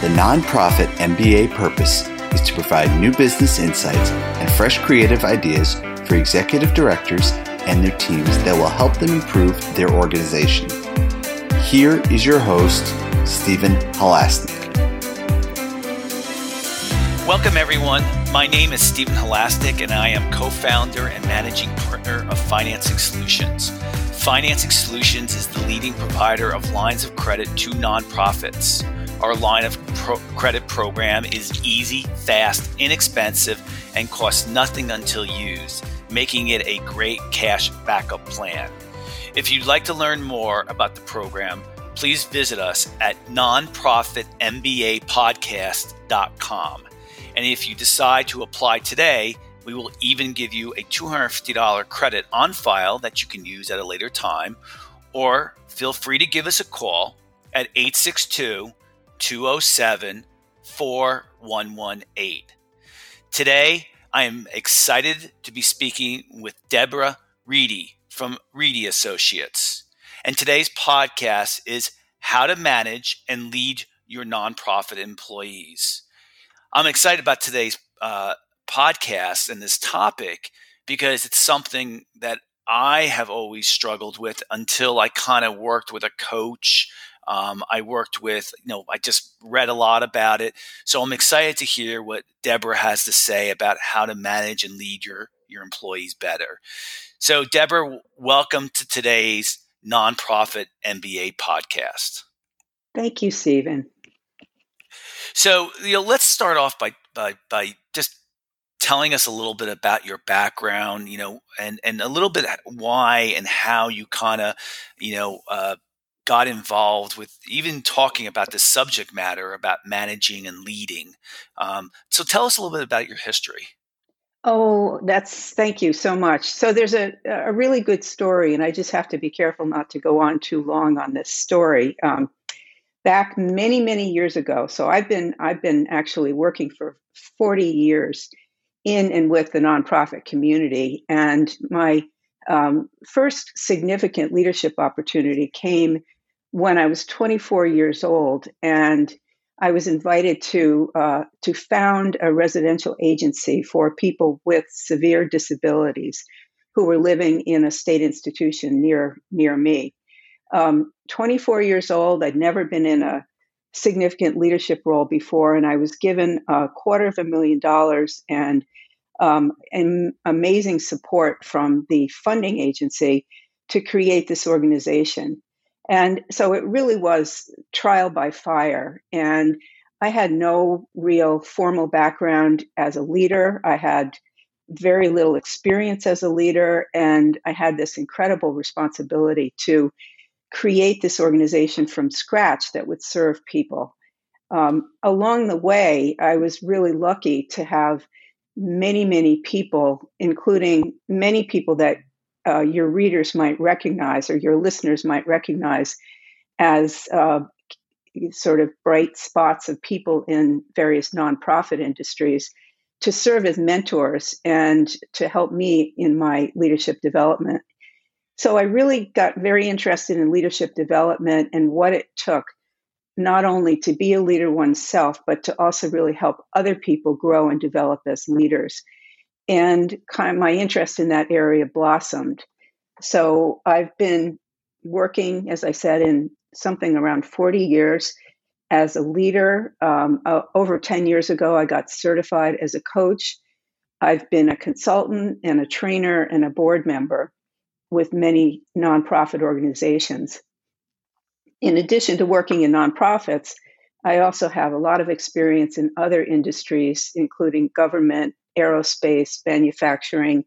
The nonprofit MBA purpose is to provide new business insights and fresh creative ideas for executive directors and their teams that will help them improve their organization. Here is your host, Stephen Halasnik. Welcome, everyone. My name is Stephen Halasnik, and I am co founder and managing partner of Financing Solutions. Financing Solutions is the leading provider of lines of credit to nonprofits. Our line of pro- credit program is easy, fast, inexpensive, and costs nothing until used, making it a great cash backup plan. If you'd like to learn more about the program, please visit us at nonprofitmbapodcast.com. And if you decide to apply today, we will even give you a $250 credit on file that you can use at a later time. Or feel free to give us a call at 862 207 4118. Today, I am excited to be speaking with Deborah Reedy from Reedy Associates. And today's podcast is How to Manage and Lead Your Nonprofit Employees. I'm excited about today's uh, podcast and this topic because it's something that I have always struggled with until I kind of worked with a coach um, I worked with, you know, I just read a lot about it. So I'm excited to hear what Deborah has to say about how to manage and lead your, your employees better. So, Deborah, welcome to today's nonprofit MBA podcast. Thank you, Stephen. So, you know, let's start off by, by, by just telling us a little bit about your background, you know, and, and a little bit why and how you kind of, you know, uh, got involved with even talking about this subject matter about managing and leading. Um, so tell us a little bit about your history. Oh, that's thank you so much. So there's a a really good story, and I just have to be careful not to go on too long on this story. Um, back many many years ago, so I've been I've been actually working for 40 years in and with the nonprofit community, and my um, first significant leadership opportunity came when I was 24 years old, and I was invited to uh, to found a residential agency for people with severe disabilities who were living in a state institution near near me. Um, 24 years old, I'd never been in a significant leadership role before, and I was given a quarter of a million dollars and um, and amazing support from the funding agency to create this organization. And so it really was trial by fire. And I had no real formal background as a leader. I had very little experience as a leader. And I had this incredible responsibility to create this organization from scratch that would serve people. Um, along the way, I was really lucky to have many, many people, including many people that uh, your readers might recognize or your listeners might recognize as uh, sort of bright spots of people in various nonprofit industries to serve as mentors and to help me in my leadership development. So I really got very interested in leadership development and what it took not only to be a leader oneself, but to also really help other people grow and develop as leaders and kind of my interest in that area blossomed. So I've been working, as I said, in something around 40 years as a leader. Um, uh, over 10 years ago, I got certified as a coach. I've been a consultant and a trainer and a board member with many nonprofit organizations. In addition to working in nonprofits, I also have a lot of experience in other industries, including government, aerospace, manufacturing,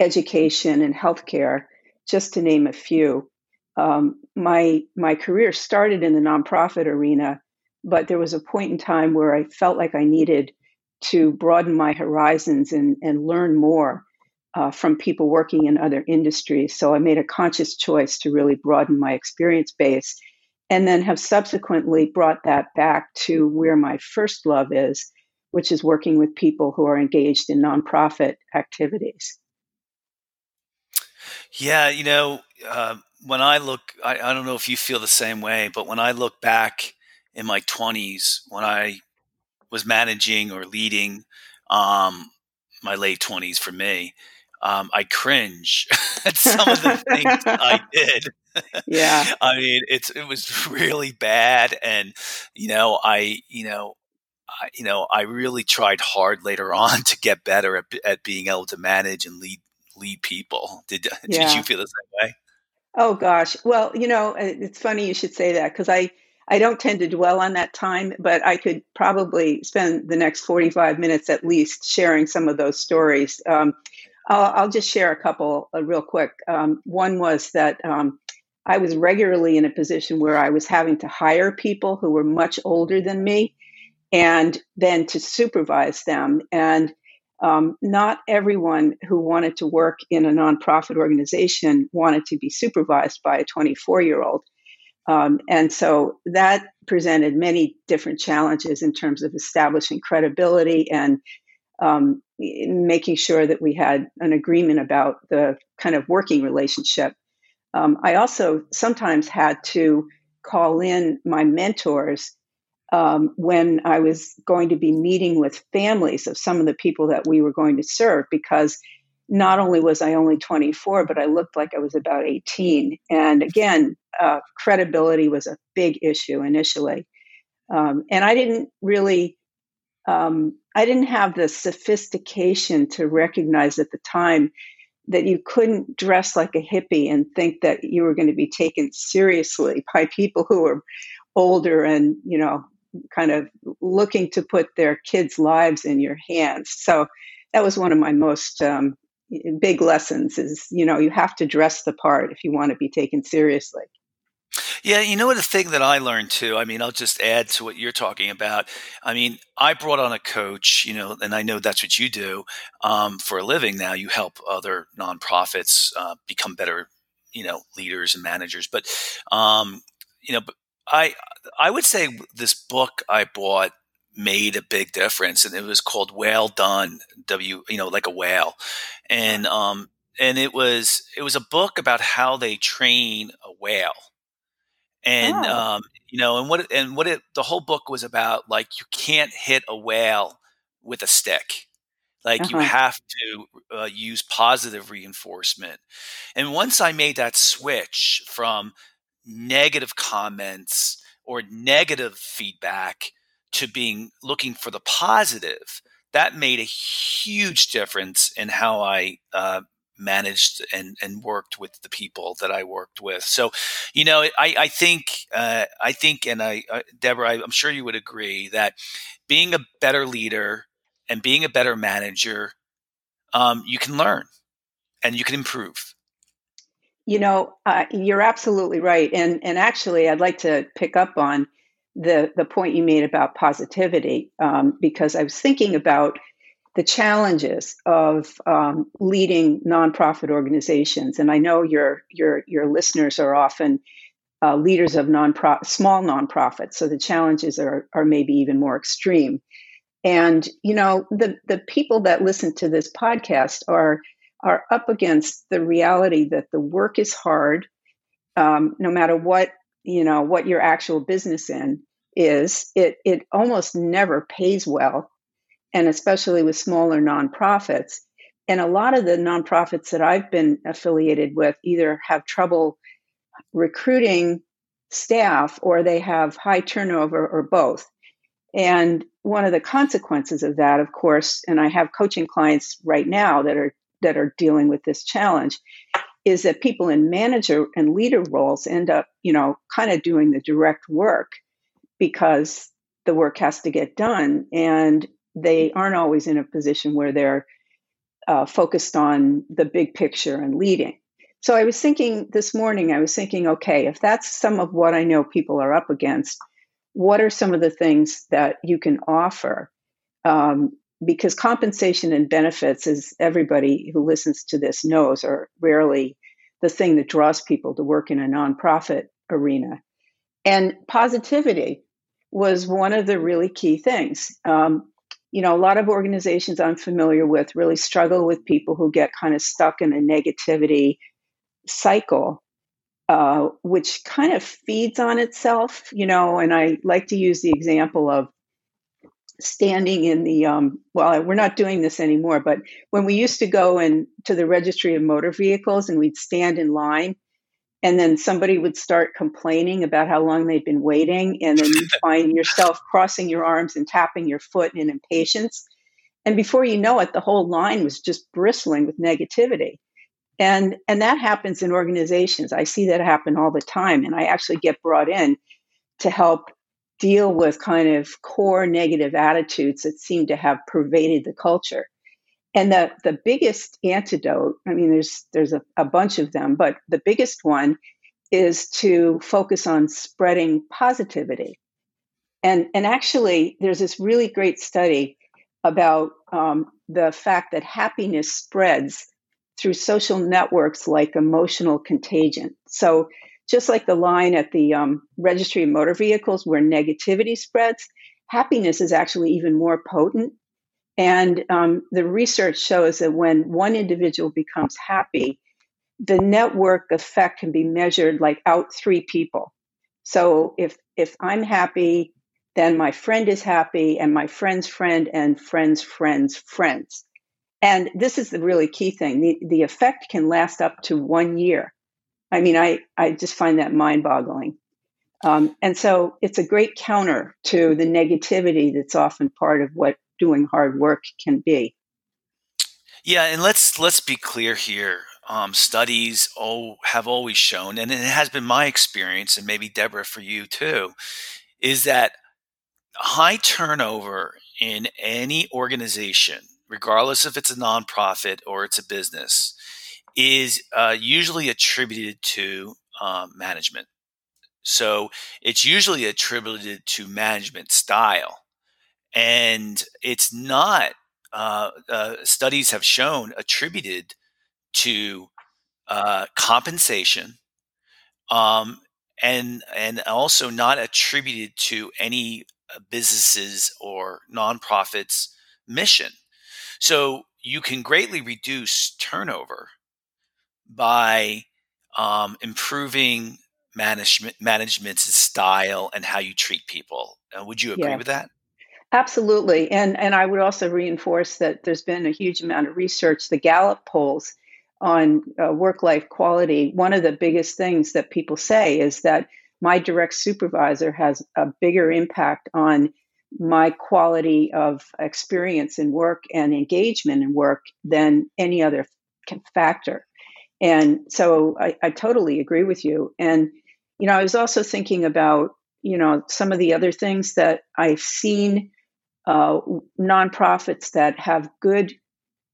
education, and healthcare, just to name a few. Um, my my career started in the nonprofit arena, but there was a point in time where I felt like I needed to broaden my horizons and, and learn more uh, from people working in other industries. So I made a conscious choice to really broaden my experience base and then have subsequently brought that back to where my first love is, which is working with people who are engaged in nonprofit activities. Yeah, you know, uh, when I look, I, I, don't know if you feel the same way, but when I look back in my 20s when I was managing or leading um, my late 20s for me. Um, I cringe at some of the things I did. Yeah. I mean, it's it was really bad, and you know, I you know, you know, I really tried hard later on to get better at, at being able to manage and lead lead people. Did yeah. did you feel the same way? Oh gosh. Well, you know, it's funny you should say that because I I don't tend to dwell on that time, but I could probably spend the next 45 minutes at least sharing some of those stories. Um, I'll, I'll, just share a couple uh, real quick. Um, one was that um, I was regularly in a position where I was having to hire people who were much older than me and then to supervise them. And um, not everyone who wanted to work in a nonprofit organization wanted to be supervised by a 24 year old. Um, and so that presented many different challenges in terms of establishing credibility and um, making sure that we had an agreement about the kind of working relationship. Um, I also sometimes had to call in my mentors um, when I was going to be meeting with families of some of the people that we were going to serve because not only was I only 24, but I looked like I was about 18. And again, uh, credibility was a big issue initially. Um, and I didn't really, um, I didn't have the sophistication to recognize at the time that you couldn't dress like a hippie and think that you were going to be taken seriously by people who were older and, you know, kind of looking to put their kids' lives in your hands. So that was one of my most um, big lessons is you know you have to dress the part if you want to be taken seriously yeah, you know what the thing that I learned too. I mean, I'll just add to what you're talking about. I mean, I brought on a coach, you know, and I know that's what you do um, for a living. Now you help other nonprofits uh, become better, you know, leaders and managers. But um, you know, I I would say this book I bought made a big difference and it was called whale done w you know like a whale. And um and it was it was a book about how they train a whale. And oh. um you know and what and what it the whole book was about like you can't hit a whale with a stick. Like uh-huh. you have to uh, use positive reinforcement. And once i made that switch from negative comments or negative feedback to being looking for the positive, that made a huge difference in how I uh, managed and, and worked with the people that I worked with. So, you know, I, I think, uh, I think, and I, uh, Deborah, I, I'm sure you would agree that being a better leader and being a better manager, um, you can learn and you can improve. You know, uh, you're absolutely right, and and actually, I'd like to pick up on the the point you made about positivity um, because I was thinking about the challenges of um, leading nonprofit organizations, and I know your your your listeners are often uh, leaders of non small nonprofits, so the challenges are are maybe even more extreme. And you know the the people that listen to this podcast are are up against the reality that the work is hard, um, no matter what you know what your actual business in is it it almost never pays well and especially with smaller nonprofits. And a lot of the nonprofits that I've been affiliated with either have trouble recruiting staff or they have high turnover or both. And one of the consequences of that of course and I have coaching clients right now that are that are dealing with this challenge is that people in manager and leader roles end up, you know, kind of doing the direct work because the work has to get done and they aren't always in a position where they're uh, focused on the big picture and leading. So I was thinking this morning, I was thinking, okay, if that's some of what I know people are up against, what are some of the things that you can offer? Um, because compensation and benefits, as everybody who listens to this knows, are rarely the thing that draws people to work in a nonprofit arena. And positivity was one of the really key things. Um, you know, a lot of organizations I'm familiar with really struggle with people who get kind of stuck in a negativity cycle. uh, which kind of feeds on itself, you know. And I like to use the example of standing in the um, well we're not doing this anymore but when we used to go in to the registry of motor vehicles and we'd stand in line and then somebody would start complaining about how long they'd been waiting and then you'd find yourself crossing your arms and tapping your foot in impatience. And before you know it the whole line was just bristling with negativity. And and that happens in organizations. I see that happen all the time and i actually get brought in to help deal with kind of core negative attitudes that seem to have pervaded the culture. And the, the biggest antidote, I mean, there's there's a, a bunch of them, but the biggest one is to focus on spreading positivity. And and actually, there's this really great study about um, the fact that happiness spreads through social networks like emotional contagion. So just like the line at the um, registry of motor vehicles where negativity spreads, happiness is actually even more potent. And um, the research shows that when one individual becomes happy, the network effect can be measured like out three people. So if if I'm happy, then my friend is happy, and my friend's friend, and friend's friend's friends. And this is the really key thing. The, the effect can last up to one year. I mean, I, I just find that mind boggling. Um, and so it's a great counter to the negativity that's often part of what doing hard work can be. Yeah, and let's let's be clear here. Um, studies oh, have always shown, and it has been my experience, and maybe Deborah for you too, is that high turnover in any organization, regardless if it's a nonprofit or it's a business, is uh, usually attributed to um, management. So it's usually attributed to management style. And it's not, uh, uh, studies have shown, attributed to uh, compensation um, and, and also not attributed to any uh, businesses or nonprofits' mission. So you can greatly reduce turnover by um, improving management management's style and how you treat people. Uh, would you agree yeah. with that? Absolutely, and and I would also reinforce that there's been a huge amount of research. The Gallup polls on uh, work life quality. One of the biggest things that people say is that my direct supervisor has a bigger impact on my quality of experience in work and engagement in work than any other factor. And so I, I totally agree with you. And, you know, I was also thinking about, you know, some of the other things that I've seen uh, nonprofits that have good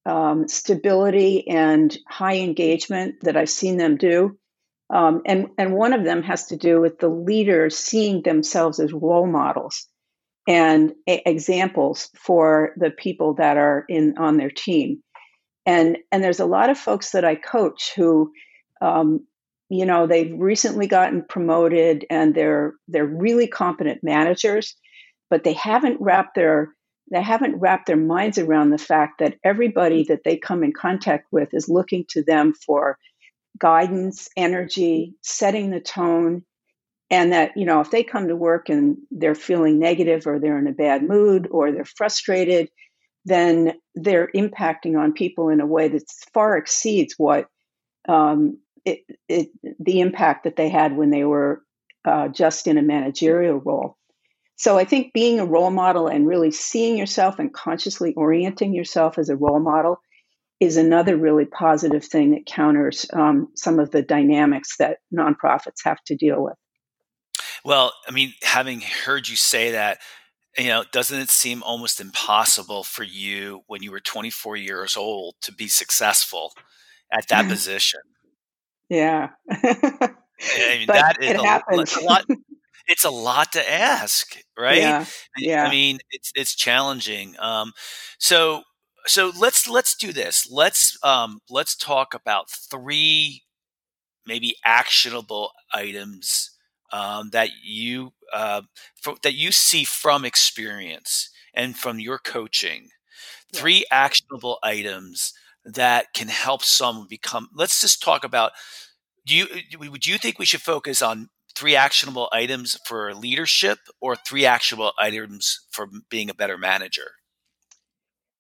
um, stability and high engagement that I've seen them do. Um, and, and one of them has to do with the leaders seeing themselves as role models and a- examples for the people that are in on their team and and there's a lot of folks that I coach who, um, you know, they've recently gotten promoted and they're they're really competent managers, but they haven't wrapped their they haven't wrapped their minds around the fact that everybody that they come in contact with is looking to them for guidance, energy, setting the tone, and that you know if they come to work and they're feeling negative or they're in a bad mood or they're frustrated then they're impacting on people in a way that far exceeds what um, it, it, the impact that they had when they were uh, just in a managerial role. So I think being a role model and really seeing yourself and consciously orienting yourself as a role model is another really positive thing that counters um, some of the dynamics that nonprofits have to deal with. Well, I mean, having heard you say that, you know, doesn't it seem almost impossible for you when you were 24 years old to be successful at that position? Yeah. I mean, that is a, a, lot. It's a lot to ask, right? Yeah. yeah. I mean, it's it's challenging. Um, so so let's let's do this. Let's um, let's talk about three maybe actionable items um, that you uh, that you see from experience and from your coaching yeah. three actionable items that can help someone become let's just talk about do you would you think we should focus on three actionable items for leadership or three actionable items for being a better manager?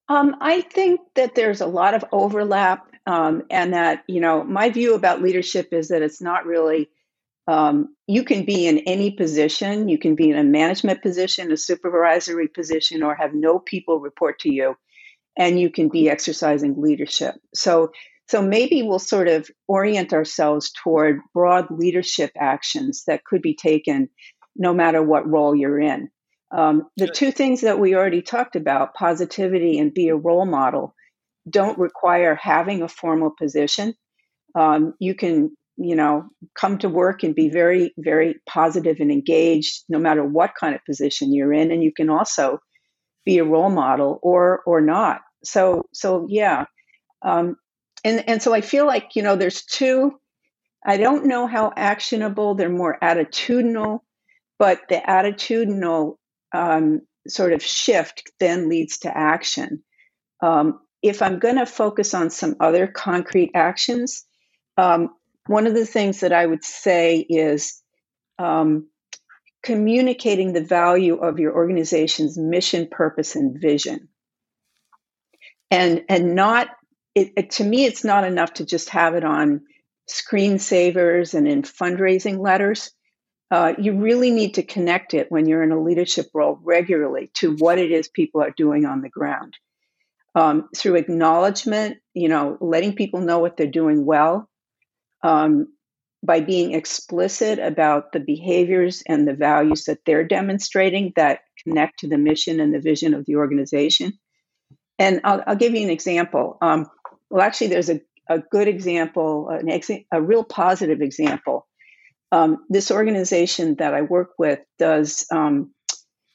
Um, I think that there's a lot of overlap, um, and that you know my view about leadership is that it's not really. Um, you can be in any position. You can be in a management position, a supervisory position, or have no people report to you, and you can be exercising leadership. So so maybe we'll sort of orient ourselves toward broad leadership actions that could be taken no matter what role you're in. Um, the two things that we already talked about, positivity and be a role model, don't require having a formal position. Um, you can, you know, come to work and be very, very positive and engaged no matter what kind of position you're in. And you can also be a role model or or not. So so yeah. Um, and and so I feel like you know there's two. I don't know how actionable. They're more attitudinal, but the attitudinal um, sort of shift then leads to action. Um, if I'm going to focus on some other concrete actions, um, one of the things that I would say is um, communicating the value of your organization's mission, purpose, and vision, and and not it, it, to me, it's not enough to just have it on screensavers and in fundraising letters. Uh, you really need to connect it when you're in a leadership role regularly to what it is people are doing on the ground. Um, through acknowledgement, you know, letting people know what they're doing well, um, by being explicit about the behaviors and the values that they're demonstrating that connect to the mission and the vision of the organization. And I'll, I'll give you an example. Um, well, actually, there's a, a good example, an ex- a real positive example. Um, this organization that I work with does um,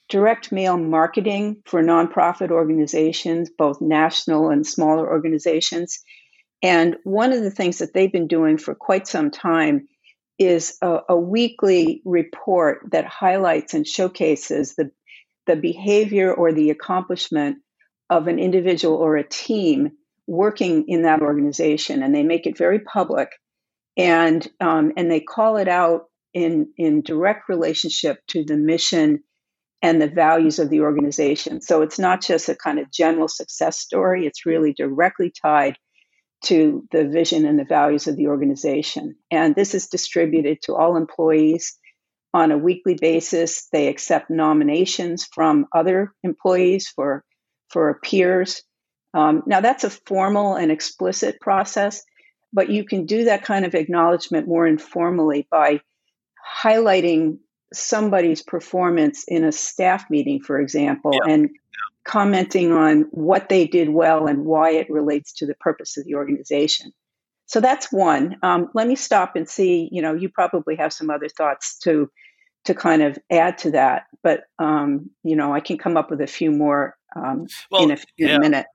direct mail marketing for nonprofit organizations, both national and smaller organizations. And one of the things that they've been doing for quite some time is a, a weekly report that highlights and showcases the, the behavior or the accomplishment of an individual or a team working in that organization, and they make it very public, and um, and they call it out in in direct relationship to the mission and the values of the organization. So it's not just a kind of general success story; it's really directly tied to the vision and the values of the organization. And this is distributed to all employees on a weekly basis. They accept nominations from other employees for for peers um, now, that's a formal and explicit process, but you can do that kind of acknowledgement more informally by highlighting somebody's performance in a staff meeting, for example, yeah. and commenting on what they did well and why it relates to the purpose of the organization. So that's one. Um, let me stop and see. You know, you probably have some other thoughts to to kind of add to that, but um, you know, I can come up with a few more um, well, in a, in yeah. a minute.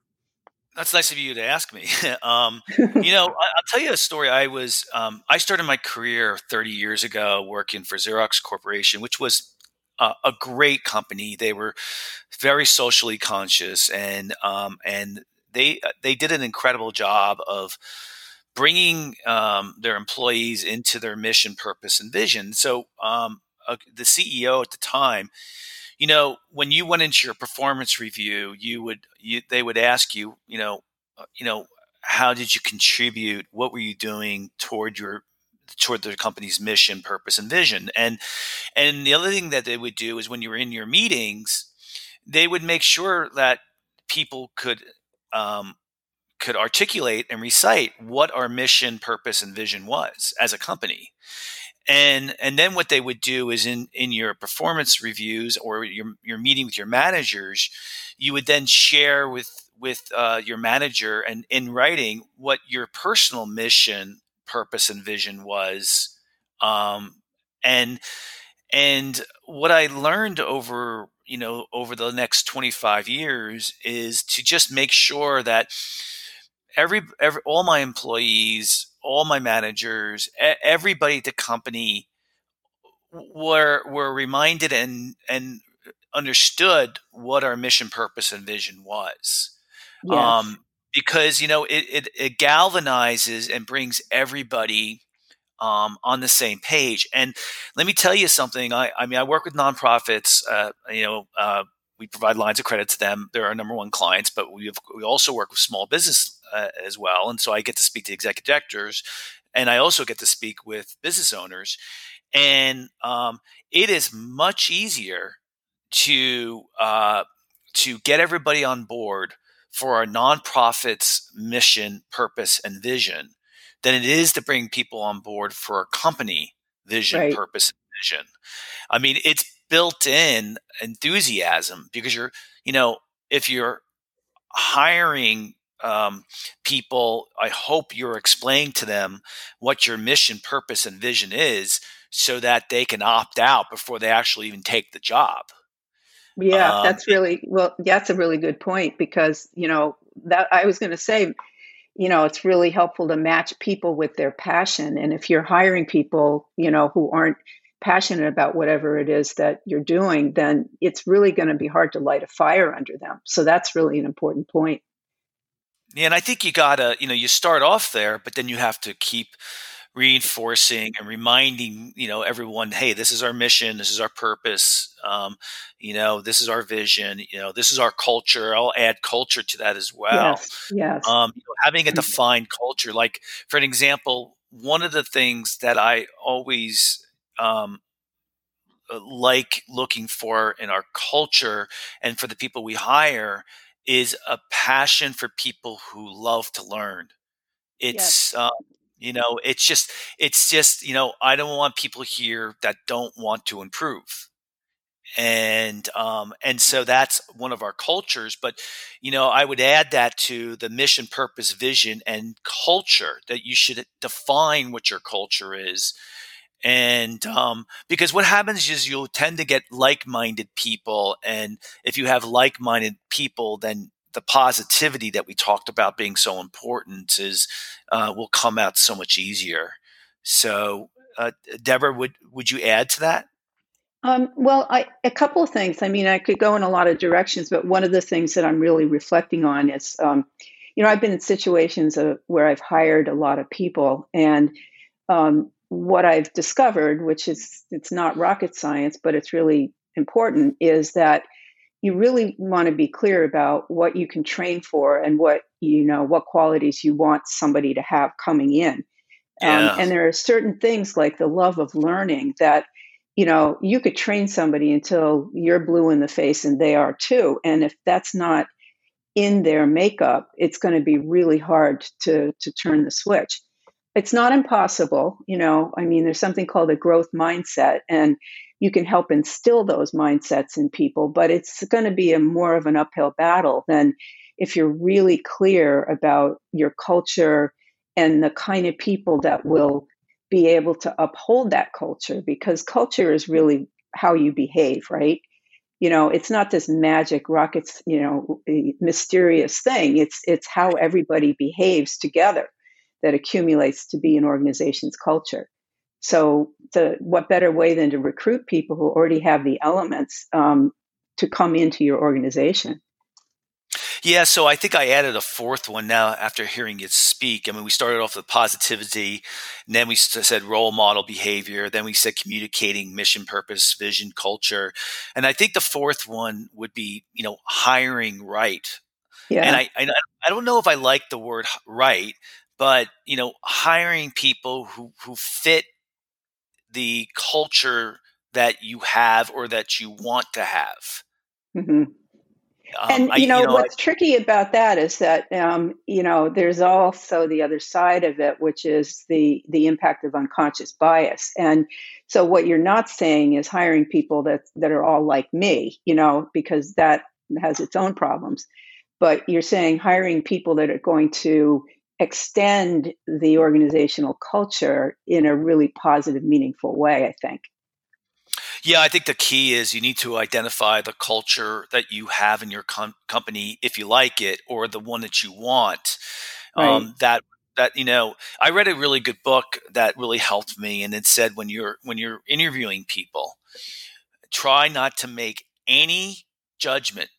That's nice of you to ask me. um, you know, I, will tell you a story. I was um, I started my career 30 years ago working for Xerox Corporation, which was uh, a great company. They were very socially conscious, and um, and they they did an incredible job of bringing um, their employees into their mission, purpose, and vision. So um, uh, the CEO at the time you know, when you went into your performance review, you would you, they would ask you, you know, uh, you know, how did you contribute? What were you doing toward your toward the company's mission, purpose, and vision? And and the other thing that they would do is when you were in your meetings, they would make sure that people could um, could articulate and recite what our mission, purpose, and vision was as a company and and then what they would do is in in your performance reviews or your your meeting with your managers you would then share with with uh, your manager and in writing what your personal mission purpose and vision was um, and and what i learned over you know over the next 25 years is to just make sure that every, every all my employees all my managers, everybody at the company were were reminded and and understood what our mission, purpose, and vision was. Yes. Um, because you know it, it, it galvanizes and brings everybody um, on the same page. And let me tell you something. I, I mean, I work with nonprofits. Uh, you know, uh, we provide lines of credit to them. They're our number one clients, but we have, we also work with small business uh, as well. And so I get to speak to executive directors, and I also get to speak with business owners. And um, it is much easier to uh, to get everybody on board for our nonprofit's mission, purpose, and vision than it is to bring people on board for a company vision, right. purpose, and vision. I mean, it's built in enthusiasm because you're, you know, if you're hiring um, people, I hope you're explaining to them what your mission, purpose, and vision is so that they can opt out before they actually even take the job. Yeah, um, that's really well. That's a really good point because you know that I was going to say, you know, it's really helpful to match people with their passion, and if you're hiring people, you know, who aren't passionate about whatever it is that you're doing, then it's really going to be hard to light a fire under them. So that's really an important point. Yeah, and I think you gotta, you know, you start off there, but then you have to keep reinforcing and reminding you know everyone hey this is our mission this is our purpose um, you know this is our vision you know this is our culture i'll add culture to that as well yes, yes. Um, you know, having a defined culture like for an example one of the things that i always um, uh, like looking for in our culture and for the people we hire is a passion for people who love to learn it's yes. um, you know, it's just, it's just, you know, I don't want people here that don't want to improve. And, um, and so that's one of our cultures. But, you know, I would add that to the mission, purpose, vision, and culture that you should define what your culture is. And um, because what happens is you'll tend to get like minded people. And if you have like minded people, then the positivity that we talked about being so important is uh, will come out so much easier. So, uh, Deborah, would would you add to that? Um, well, I, a couple of things. I mean, I could go in a lot of directions, but one of the things that I'm really reflecting on is, um, you know, I've been in situations of, where I've hired a lot of people, and um, what I've discovered, which is it's not rocket science, but it's really important, is that you really want to be clear about what you can train for and what you know what qualities you want somebody to have coming in. Yeah. um, and there are certain things like the love of learning that you know you could train somebody until you're blue in the face and they are too. And if that's not in their makeup it's going to be really hard to to turn the switch. It's not impossible you know i mean there's something called a growth mindset and you can help instill those mindsets in people, but it's going to be a more of an uphill battle than if you're really clear about your culture and the kind of people that will be able to uphold that culture because culture is really how you behave, right? You know, it's not this magic rockets, you know, mysterious thing. It's it's how everybody behaves together that accumulates to be an organization's culture. So, the, what better way than to recruit people who already have the elements um, to come into your organization? Yeah, so I think I added a fourth one now after hearing you speak. I mean, we started off with positivity, and then we said role model behavior, then we said communicating mission, purpose, vision, culture, and I think the fourth one would be you know hiring right. Yeah. And I I, I don't know if I like the word right, but you know hiring people who who fit the culture that you have or that you want to have. Mm-hmm. Um, and you know, I, you know what's I, tricky about that is that um, you know there's also the other side of it, which is the the impact of unconscious bias. And so, what you're not saying is hiring people that that are all like me, you know, because that has its own problems. But you're saying hiring people that are going to extend the organizational culture in a really positive, meaningful way, I think. Yeah, I think the key is you need to identify the culture that you have in your com- company, if you like it, or the one that you want. Right. Um, that that you know, I read a really good book that really helped me, and it said when you're when you're interviewing people, try not to make any judgment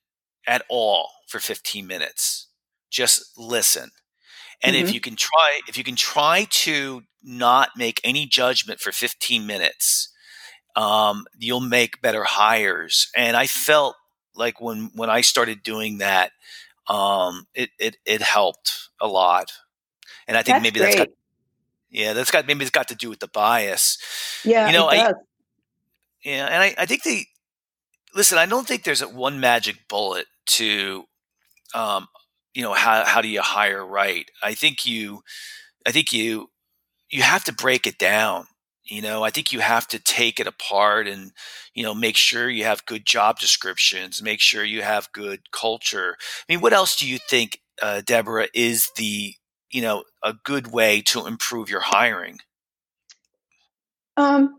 at all for 15 minutes. Just listen And mm-hmm. if you can try, if you can try to not make any judgment for 15 minutes, um, you'll make better hires. And I felt like when when I started doing that, um, it it it helped a lot. And I think that's maybe great. that's got yeah, that's got maybe it's got to do with the bias. Yeah, you know, I does. yeah, and I, I think the listen. I don't think there's a one magic bullet to, um, you know, how how do you hire right? I think you, I think you, you have to break it down. You know, I think you have to take it apart and, you know, make sure you have good job descriptions, make sure you have good culture. I mean, what else do you think, uh, Deborah, is the, you know, a good way to improve your hiring? Um,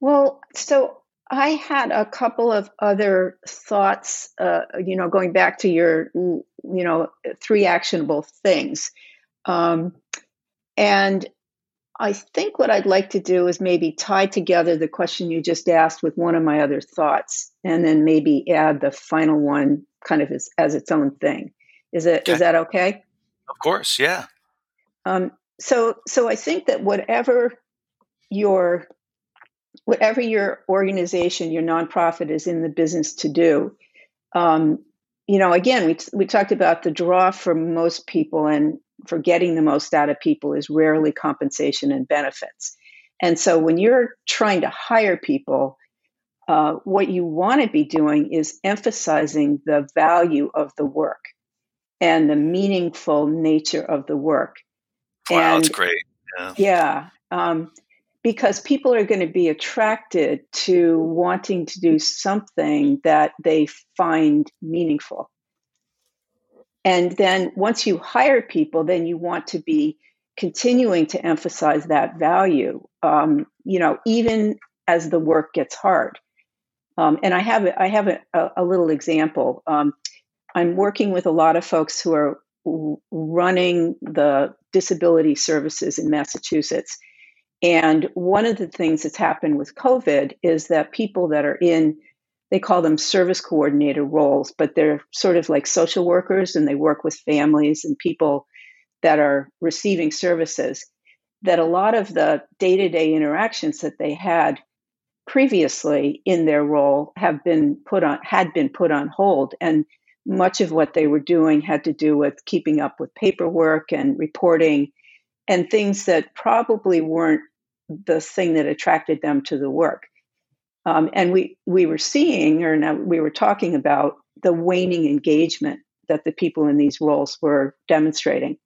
well, so I had a couple of other thoughts, uh, you know, going back to your, you know, three actionable things. Um, and I think what I'd like to do is maybe tie together the question you just asked with one of my other thoughts, and then maybe add the final one kind of as, as its own thing. Is it okay. is that okay? Of course, yeah. Um, so so I think that whatever your whatever your organization, your nonprofit is in the business to do, um, you know, again, we we talked about the draw for most people, and for getting the most out of people is rarely compensation and benefits. And so when you're trying to hire people, uh, what you want to be doing is emphasizing the value of the work and the meaningful nature of the work. Wow, and, that's great. Yeah. yeah um, because people are going to be attracted to wanting to do something that they find meaningful. And then once you hire people, then you want to be continuing to emphasize that value, um, you know, even as the work gets hard. Um, and I have I have a, a little example. Um, I'm working with a lot of folks who are running the disability services in Massachusetts. And one of the things that's happened with COVID is that people that are in they call them service coordinator roles, but they're sort of like social workers and they work with families and people that are receiving services. That a lot of the day to day interactions that they had previously in their role have been put on had been put on hold and much of what they were doing had to do with keeping up with paperwork and reporting and things that probably weren't the thing that attracted them to the work um, and we, we were seeing, or now we were talking about the waning engagement that the people in these roles were demonstrating.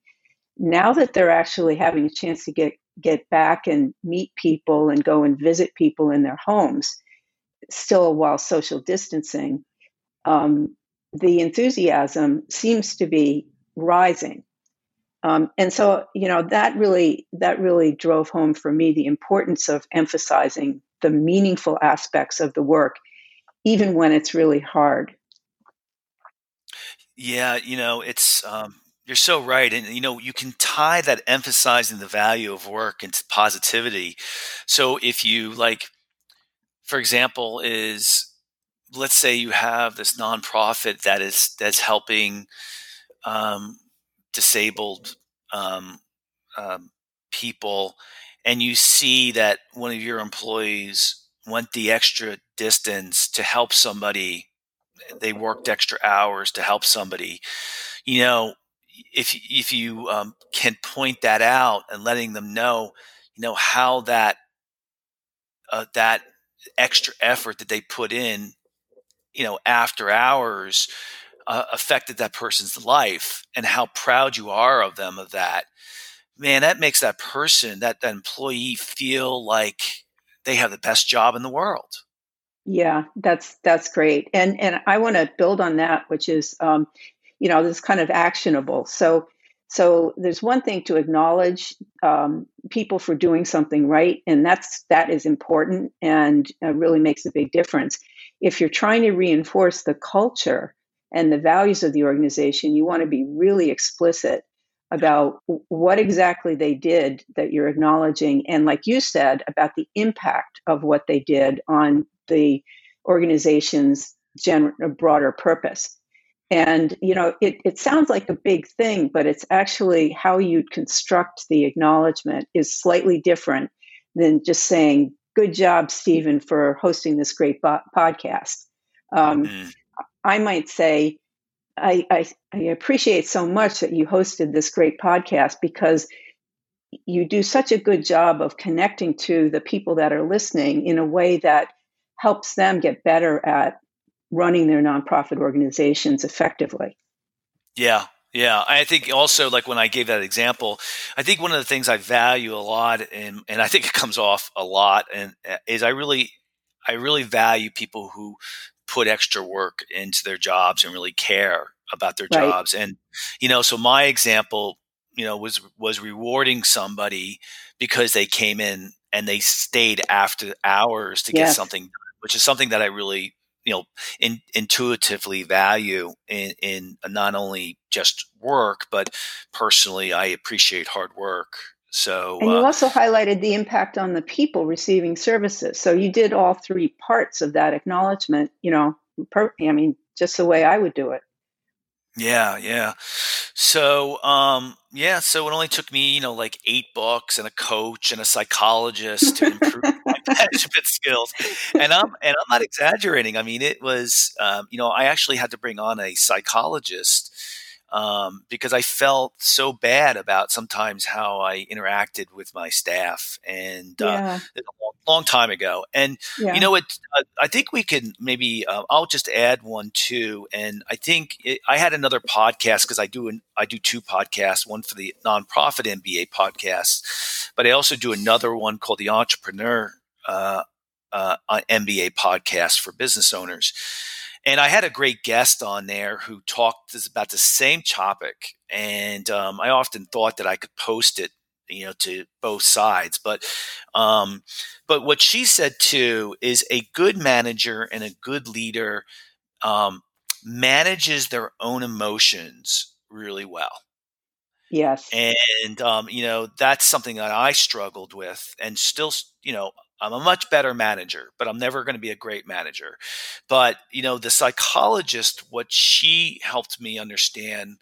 Now that they're actually having a chance to get, get back and meet people and go and visit people in their homes, still while social distancing, um, the enthusiasm seems to be rising. Um, and so, you know, that really that really drove home for me the importance of emphasizing the meaningful aspects of the work, even when it's really hard. Yeah, you know, it's um, you're so right, and you know, you can tie that emphasizing the value of work into positivity. So if you like, for example, is let's say you have this nonprofit that is that's helping um, disabled um, um, people and you see that one of your employees went the extra distance to help somebody they worked extra hours to help somebody. You know if if you um, can point that out and letting them know you know how that uh, that extra effort that they put in you know after hours uh, affected that person's life and how proud you are of them of that man, that makes that person, that, that employee feel like they have the best job in the world. Yeah, that's that's great, and and I want to build on that, which is, um, you know, this kind of actionable. So, so there's one thing to acknowledge um, people for doing something right, and that's that is important and uh, really makes a big difference. If you're trying to reinforce the culture and the values of the organization, you want to be really explicit about what exactly they did that you're acknowledging and like you said about the impact of what they did on the organization's general broader purpose And, you know, it, it sounds like a big thing, but it's actually how you construct the acknowledgement is slightly different than just saying, good job, Stephen, for hosting this great bo- podcast. Um, mm. I might say, I, I, I appreciate so much that you hosted this great podcast because you do such a good job of connecting to the people that are listening in a way that helps them get better at running their nonprofit organizations effectively. Yeah, yeah, I think also like when I gave that example, I think one of the things I value a lot, and and I think it comes off a lot, and uh, is I really, I really value people who put extra work into their jobs and really care about their right. jobs. And you know, so my example, you know, was was rewarding somebody because they came in and they stayed after hours to yes. get something, done which is something that I really you know in, intuitively value in, in not only just work but personally i appreciate hard work so and you uh, also highlighted the impact on the people receiving services so you did all three parts of that acknowledgement you know per, i mean just the way i would do it yeah, yeah. So, um, yeah, so it only took me, you know, like eight books and a coach and a psychologist to improve my management skills. And I'm and I'm not exaggerating. I mean, it was, um, you know, I actually had to bring on a psychologist um, because I felt so bad about sometimes how I interacted with my staff, and uh, yeah. uh, a long, long, time ago. And yeah. you know, it. Uh, I think we can maybe. Uh, I'll just add one too. And I think it, I had another podcast because I do an, I do two podcasts. One for the nonprofit MBA podcast, but I also do another one called the Entrepreneur uh, uh, MBA podcast for business owners. And I had a great guest on there who talked about the same topic. And um, I often thought that I could post it, you know, to both sides. But, um, but what she said too is a good manager and a good leader um, manages their own emotions really well. Yes. And, um, you know, that's something that I struggled with and still, you know, I'm a much better manager, but I'm never going to be a great manager. But, you know, the psychologist, what she helped me understand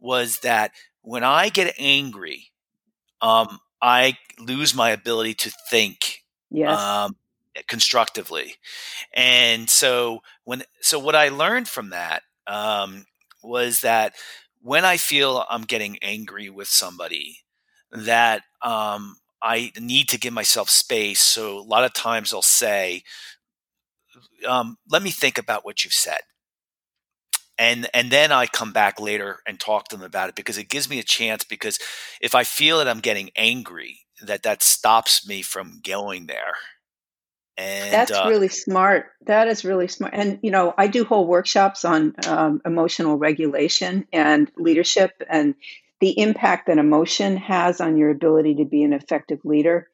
was that when I get angry, um, I lose my ability to think yes. um, constructively. And so when, so what I learned from that um, was that when I feel I'm getting angry with somebody, that um, I need to give myself space. So a lot of times I'll say, um, "Let me think about what you've said," and and then I come back later and talk to them about it because it gives me a chance. Because if I feel that I'm getting angry, that that stops me from going there. And that's uh, really smart. That is really smart. And you know, I do whole workshops on um, emotional regulation and leadership, and the impact that emotion has on your ability to be an effective leader.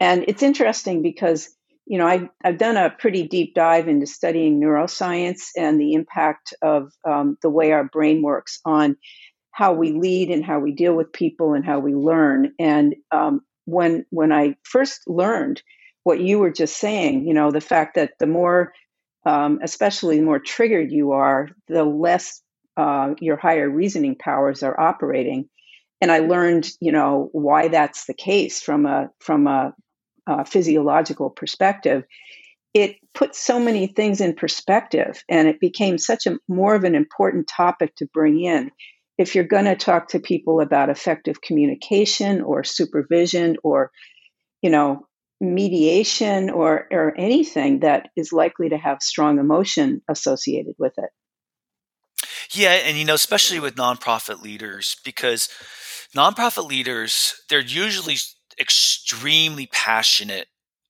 And it's interesting because, you know, I, I've done a pretty deep dive into studying neuroscience and the impact of um, the way our brain works on how we lead and how we deal with people and how we learn. And um, when when I first learned what you were just saying, you know, the fact that the more, um, especially the more triggered you are, the less uh, your higher reasoning powers are operating. And I learned, you know, why that's the case from a from a, a physiological perspective. It put so many things in perspective, and it became such a more of an important topic to bring in. If you're going to talk to people about effective communication or supervision or, you know, mediation or or anything that is likely to have strong emotion associated with it. Yeah, and you know, especially with nonprofit leaders, because nonprofit leaders, they're usually extremely passionate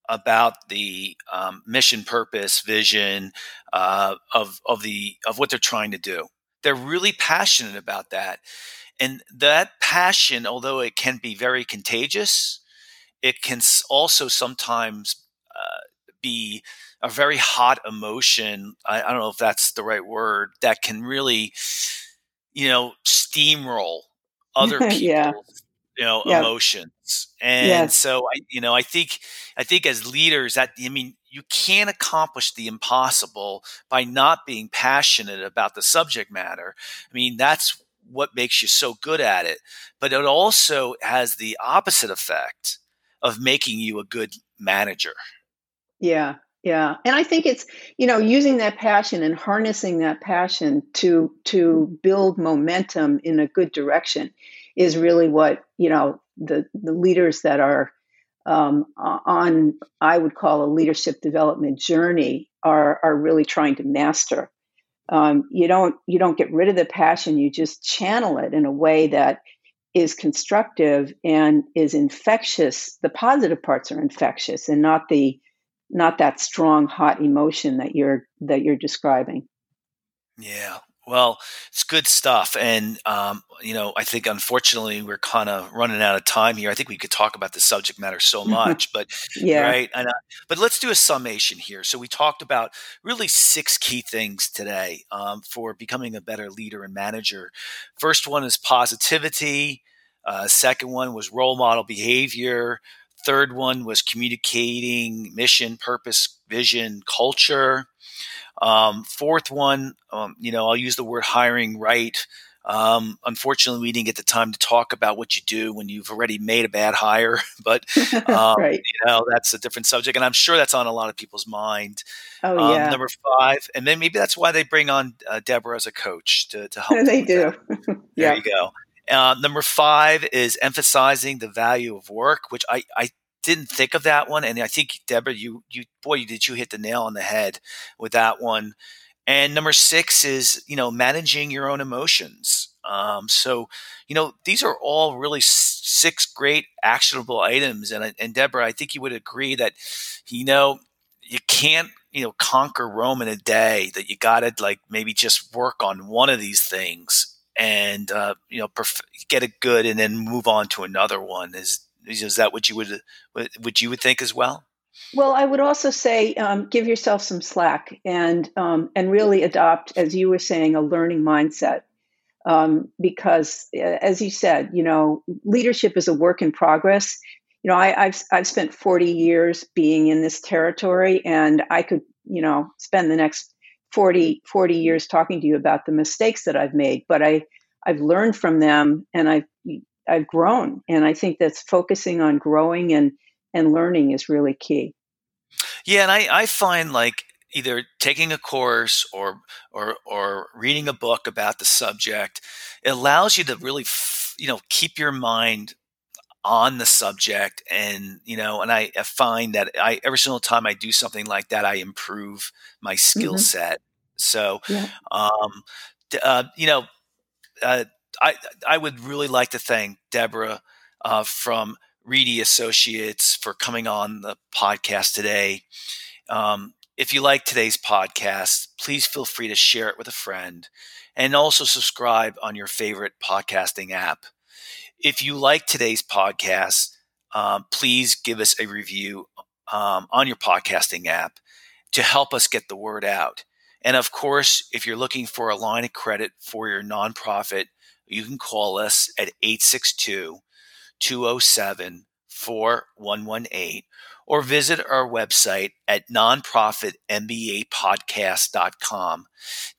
about the um, mission, purpose, vision uh, of of the of what they're trying to do. They're really passionate about that, and that passion, although it can be very contagious, it can also sometimes be a very hot emotion. I, I, don't know if that's the right word that can really, you know, steamroll other people's, yeah. you know, emotions. And yes. so I, you know, I think, I think as leaders that, I mean, you can't accomplish the impossible by not being passionate about the subject matter. I mean, that's what makes you so good at it. But it also has the opposite effect of making you a good manager. Yeah, yeah. And I think it's, you know, using that passion and harnessing that passion to to build momentum in a good direction is really what, you know, the the leaders that are um, on I would call a leadership development journey are are really trying to master. Um, you don't you don't get rid of the passion. You just channel it in a way that is constructive and is infectious. The positive parts are infectious, and not the not that strong hot emotion that you're that you're describing. Yeah, well, it's good stuff, and um, you know, I think unfortunately we're kind of running out of time here. I think we could talk about the subject matter so much, but yeah, right. And, uh, but let's do a summation here. So we talked about really six key things today um, for becoming a better leader and manager. First one is positivity. Uh, second one was role model behavior. Third one was communicating mission, purpose, vision, culture. Um, fourth one, um, you know, I'll use the word hiring right. Um, unfortunately, we didn't get the time to talk about what you do when you've already made a bad hire, but um, right. you know that's a different subject, and I'm sure that's on a lot of people's mind. Oh um, yeah. Number five, and then maybe that's why they bring on uh, Deborah as a coach to, to help. they do. there you go. Uh, number five is emphasizing the value of work, which I, I didn't think of that one, and I think Deborah, you you boy, did you hit the nail on the head with that one. And number six is you know managing your own emotions. Um, so you know these are all really six great actionable items, and and Deborah, I think you would agree that you know you can't you know conquer Rome in a day. That you got to like maybe just work on one of these things and uh, you know perf- get it good and then move on to another one. Is is that what you would what you would think as well? Well, I would also say um, give yourself some slack and um, and really adopt, as you were saying, a learning mindset. Um, because, uh, as you said, you know, leadership is a work in progress. You know, I, I've I've spent forty years being in this territory, and I could, you know, spend the next 40, 40 years talking to you about the mistakes that I've made, but I I've learned from them, and I've I've grown, and I think that's focusing on growing and and learning is really key. Yeah, and I I find like either taking a course or or or reading a book about the subject it allows you to really f- you know keep your mind on the subject and you know and I, I, find that i every single time i do something like that i improve my skill mm-hmm. set so yeah. um uh, you know uh, I I would really like to thank Deborah uh, from Reidy Associates for coming on the podcast today. Um, if you like today's podcast, please feel free to share it with a friend and also subscribe on your favorite podcasting app. If you like today's podcast, um, please give us a review um, on your podcasting app to help us get the word out. And of course, if you're looking for a line of credit for your nonprofit, you can call us at 862 207 4118 or visit our website at nonprofitmbapodcast.com.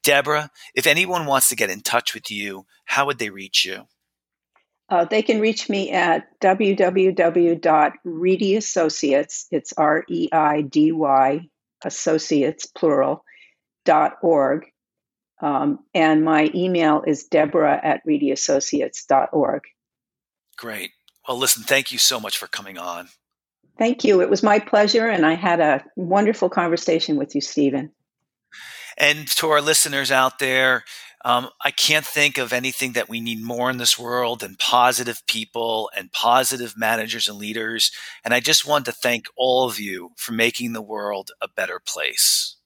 Deborah, if anyone wants to get in touch with you, how would they reach you? Uh, they can reach me at www.reidyassociates, it's R E I D Y, associates, plural, dot org. Um, and my email is deborah at reidyassociates.org. Great. Well, listen, thank you so much for coming on. Thank you. It was my pleasure, and I had a wonderful conversation with you, Stephen. And to our listeners out there, um, I can't think of anything that we need more in this world than positive people and positive managers and leaders. And I just want to thank all of you for making the world a better place.